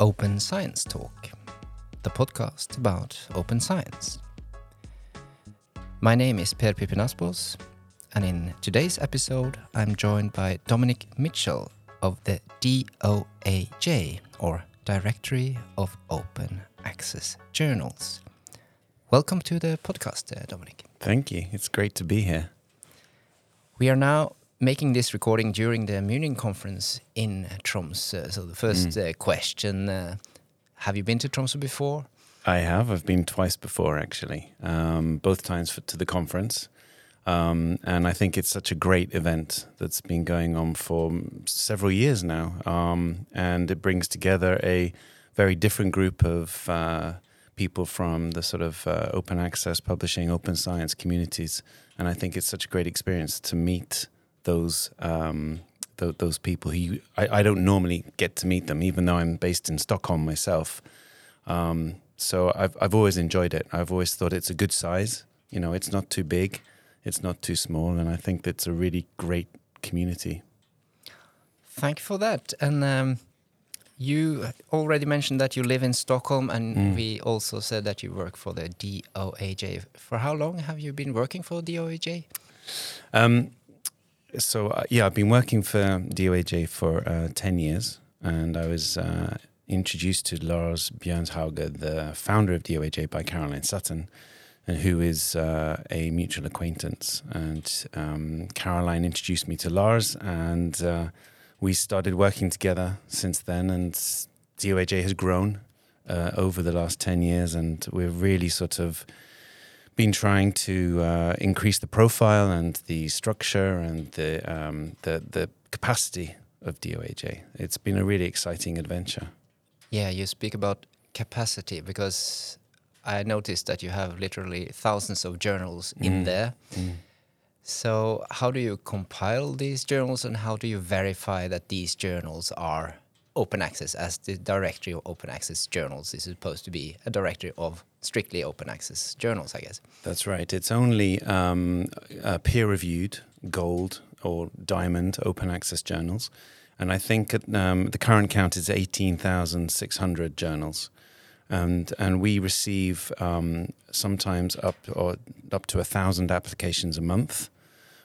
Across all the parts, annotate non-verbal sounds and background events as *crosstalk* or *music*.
Open Science Talk, the podcast about open science. My name is Per Pippin Aspaas, and in today's episode, I'm joined by Dominic Mitchell of the DOAJ, or Directory of Open Access Journals. Welcome to the podcast, Dominic. Thank you. It's great to be here. We are now making this recording during the Munin conference in Tromsø. So the first mm. uh, question: uh, Have you been to Tromsø before? I have. I've been twice before, actually. Um, both times for, to the conference, um, and I think it's such a great event that's been going on for several years now, um, and it brings together a very different group of uh, people from the sort of uh, open access publishing, open science communities, and I think it's such a great experience to meet those um, th- those people who I, I, don't normally get to meet them, even though I'm based in Stockholm myself. Um, so I've I've always enjoyed it. I've always thought it's a good size. You know, it's not too big, it's not too small, and I think it's a really great community. Thank you for that. And um, you already mentioned that you live in Stockholm, and mm. we also said that you work for the DOAJ. For how long have you been working for DOAJ? Um, so uh, yeah, I've been working for DOAJ for uh, ten years, and I was uh, introduced to Lars Bjørnshauge, the founder of DOAJ, by Caroline Sutton, and who is uh, a mutual acquaintance. And um, Caroline introduced me to Lars, and uh, we started working together since then. And DOAJ has grown uh, over the last ten years, and we're really sort of been trying to uh, increase the profile and the structure and the, um, the the capacity of DOAJ. It's been a really exciting adventure. Yeah, you speak about capacity because I noticed that you have literally thousands of journals mm. in there. Mm. So, how do you compile these journals and how do you verify that these journals are open access as the directory of open access journals is supposed to be a directory of strictly open access journals, I guess. That's right. It's only um, uh, peer reviewed gold or diamond open access journals. And I think um, the current count is 18,600 journals. And, and we receive um, sometimes up, or up to a thousand applications a month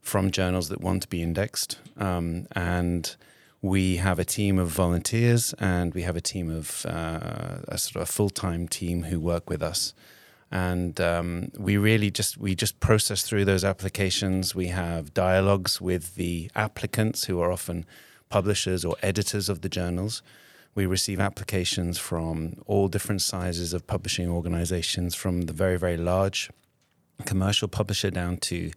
from journals that want to be indexed. Um, and we have a team of volunteers and we have a team of uh, a sort of a full time team who work with us. And um, we really just we just process through those applications. We have dialogues with the applicants who are often publishers or editors of the journals. We receive applications from all different sizes of publishing organizations, from the very very large commercial publisher down to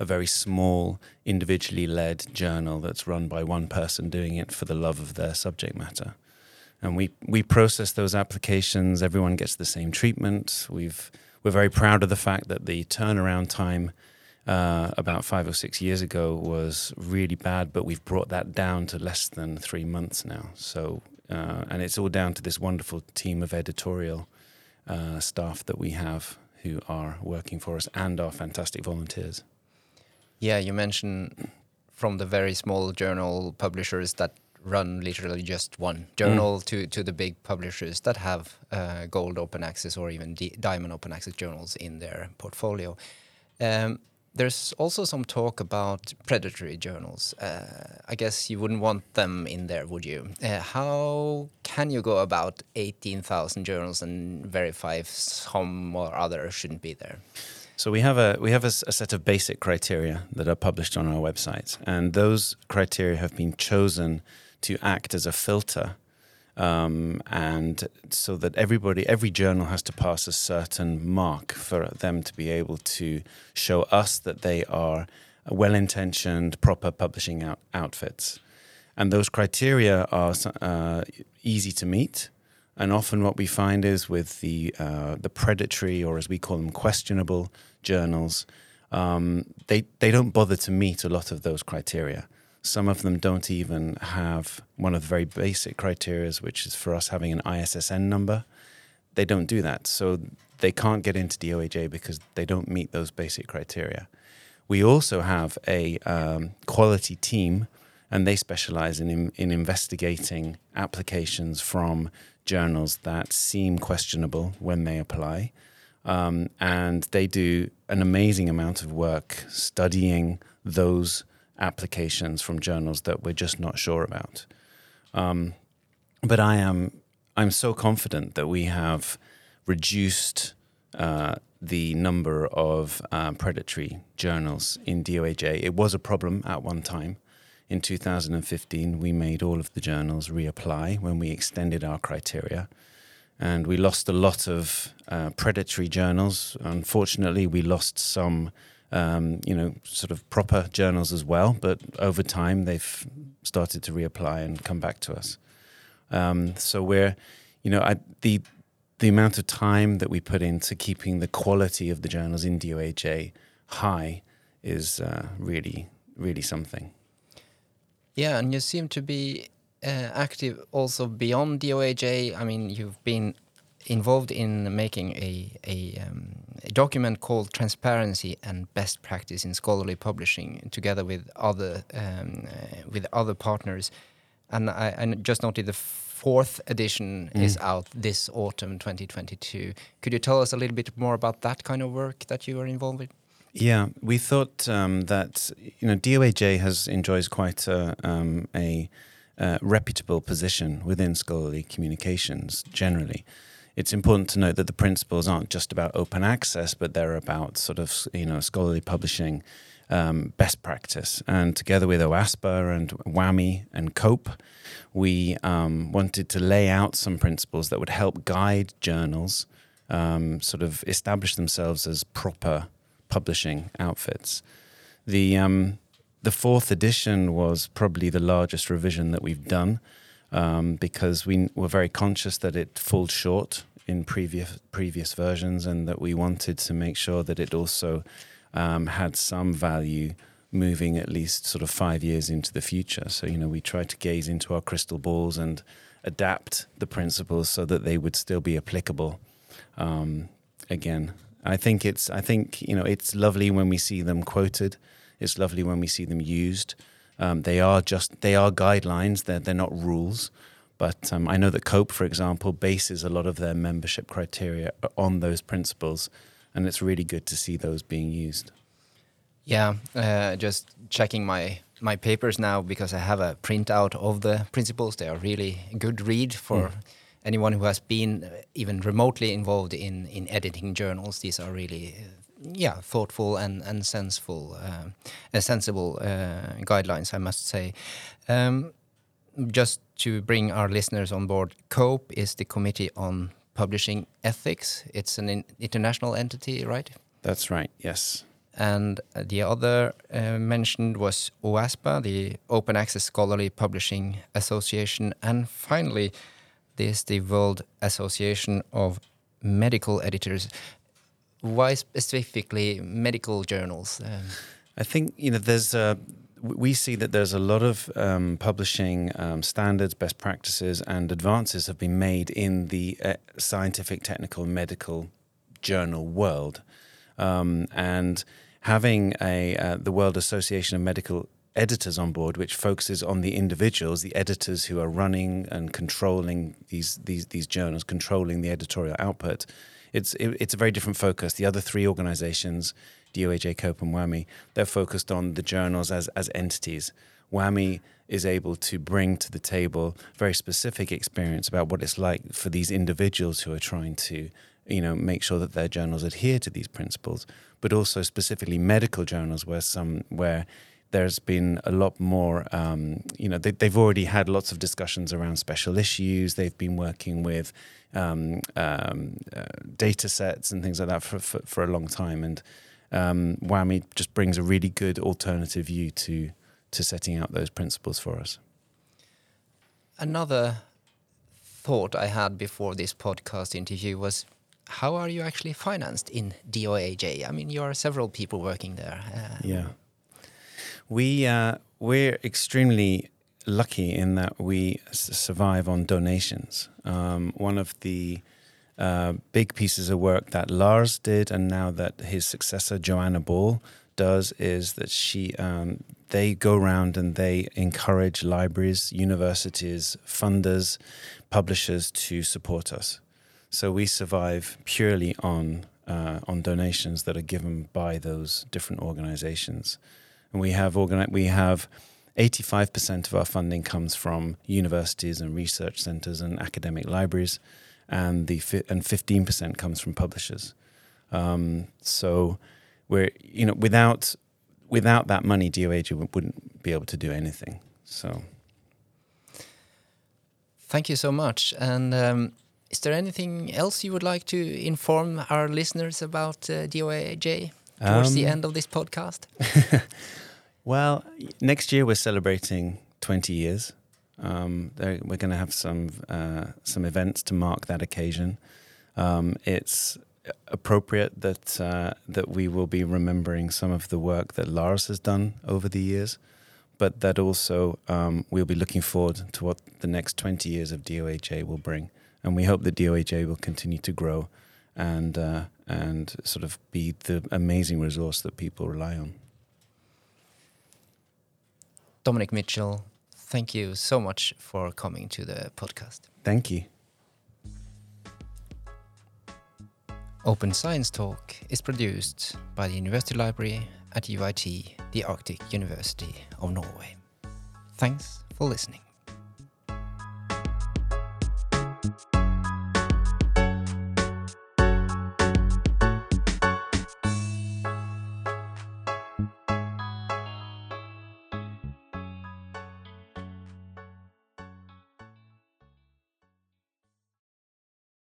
a very small, individually led journal that's run by one person doing it for the love of their subject matter. And we, we process those applications, everyone gets the same treatment. We've, we're very proud of the fact that the turnaround time uh, about five or six years ago was really bad, but we've brought that down to less than three months now. So, uh, and it's all down to this wonderful team of editorial uh, staff that we have who are working for us and our fantastic volunteers. Yeah, you mentioned from the very small journal publishers that run literally just one journal mm. to to the big publishers that have uh, gold open access or even diamond open access journals in their portfolio. Um, there's also some talk about predatory journals. Uh, I guess you wouldn't want them in there, would you? Uh, how can you go about 18,000 journals and verify if some or other shouldn't be there? So we have a we have a, a, set of basic criteria that are published on our website, and those criteria have been chosen to act as a filter, um, and so that everybody, every journal has to pass a certain mark for them to be able to show us that they are well-intentioned, proper publishing out, outfits, and those criteria are uh, easy to meet and often, what we find is with the uh, the predatory, or as we call them, questionable journals, um, they they don't bother to meet a lot of those criteria. Some of them don't even have one of the very basic criteria, which is for us having an ISSN number. They don't do that, so they can't get into DOAJ because they don't meet those basic criteria. We also have a um, quality team and they specialize in, in investigating applications from journals that seem questionable when they apply. Um, and they do an amazing amount of work studying those applications from journals that we're just not sure about. Um, but I am I'm so confident that we have reduced uh, the number of uh, predatory journals in DOAJ. It was a problem at one time. In 2015, we made all of the journals reapply when we extended our criteria. And we lost a lot of uh, predatory journals. Unfortunately, we lost some, um, you know, sort of proper journals as well. But over time, they've started to reapply and come back to us. Um, so we're, you know, I, the the amount of time that we put into keeping the quality of the journals in DOAJ high is uh, really, really something. Yeah, and you seem to be uh, active also beyond DOAJ. I mean, you've been involved in making a, a, um, a, document called Transparency and Best Practice in Scholarly Publishing, together with other um, uh, with other partners. And I, I, just noted the fourth edition mm. is out this autumn, 2022. Could you tell us a little bit more about that kind of work that you were involved in? Yeah, we thought um, that you know DOAJ has enjoys quite a, um, a uh, reputable position within scholarly communications generally. It's important to note that the principles aren't just about open access, but they're about sort of you know scholarly publishing um, best practice. And together with OASPA and WAME and COPE, we um, wanted to lay out some principles that would help guide journals um, sort of establish themselves as proper publishing outfits. The um, the fourth edition was probably the largest revision that we've done um, because we were very conscious that it falls short in previous previous versions, and that we wanted to make sure that it also um, had some value moving at least sort of five years into the future. So you know, we tried to gaze into our crystal balls and adapt the principles so that they would still be applicable um, again I think it's I think you know it's lovely when we see them quoted. It's lovely when we see them used. Um, they are just they are guidelines. They're they're not rules. But um, I know that COPE, for example, bases a lot of their membership criteria on those principles, and it's really good to see those being used. Yeah, uh, just checking my my papers now because I have a printout of the principles. They are really good read for. Mm anyone who has been uh, even remotely involved in in editing journals, these are really uh, yeah thoughtful and and sensible uh, and sensible uh, guidelines, I must say. Um, just to bring our listeners on board, COPE is the Committee on Publishing Ethics. It's an in international entity, right? That's right. Yes. And the other uh, mentioned was OASPA, the Open Access Scholarly Publishing Association, and finally this the World Association of Medical Editors. Why specifically medical journals? Um, I think you know there's a we see that there's a lot of um, publishing um, standards, best practices, and advances have been made in the uh, scientific, technical, medical journal world, um, and having a uh, the World Association of Medical editors on board, which focuses on the individuals, the editors who are running and controlling these these these journals, controlling the editorial output. It's it, it's a very different focus. The other three organizations, DOAJ, COPE, and WAME, they're focused on the journals as as entities. WAME is able to bring to the table very specific experience about what it's like for these individuals who are trying to you know make sure that their journals adhere to these principles but also specifically medical journals where some where there's been a lot more, um, you know, they, have already had lots of discussions around special issues. They've been working with um, um, uh, data sets and things like that for, for, for a long time. And um, WAME just brings a really good alternative view to, to setting out those principles for us. Another thought I had before this podcast interview was how are you actually financed in DOAJ? I mean, you are several people working there. Uh, yeah. We uh, we're extremely lucky in that we survive on donations. Um, one of the uh, big pieces of work that Lars did, and now that his successor Joanna Ball does is that she um, they go around and they encourage libraries, universities, funders, publishers to support us. So we survive purely on uh, on donations that are given by those different organizations, and we have organi- we have. 85% of our funding comes from universities and research centers and academic libraries, and the and 15% comes from publishers. Um, so we're you know without without that money, DOAJ wouldn't be able to do anything. So thank you so much. And um, is there anything else you would like to inform our listeners about uh, DOAJ towards um, the end of this podcast? *laughs* well, next year we're celebrating 20 years. Um, we're going to have some uh, some events to mark that occasion. Um, it's appropriate that uh, that we will be remembering some of the work that Lars has done over the years, but that also um, we'll be looking forward to what the next 20 years of DOAJ will bring, and we hope that DOAJ will continue to grow and uh, and sort of be the amazing resource that people rely on. Dominic Mitchell, thank you so much for coming to the podcast. Thank you. Open Science Talk is produced by the University Library at UiT, the Arctic University of Norway. Thanks for listening.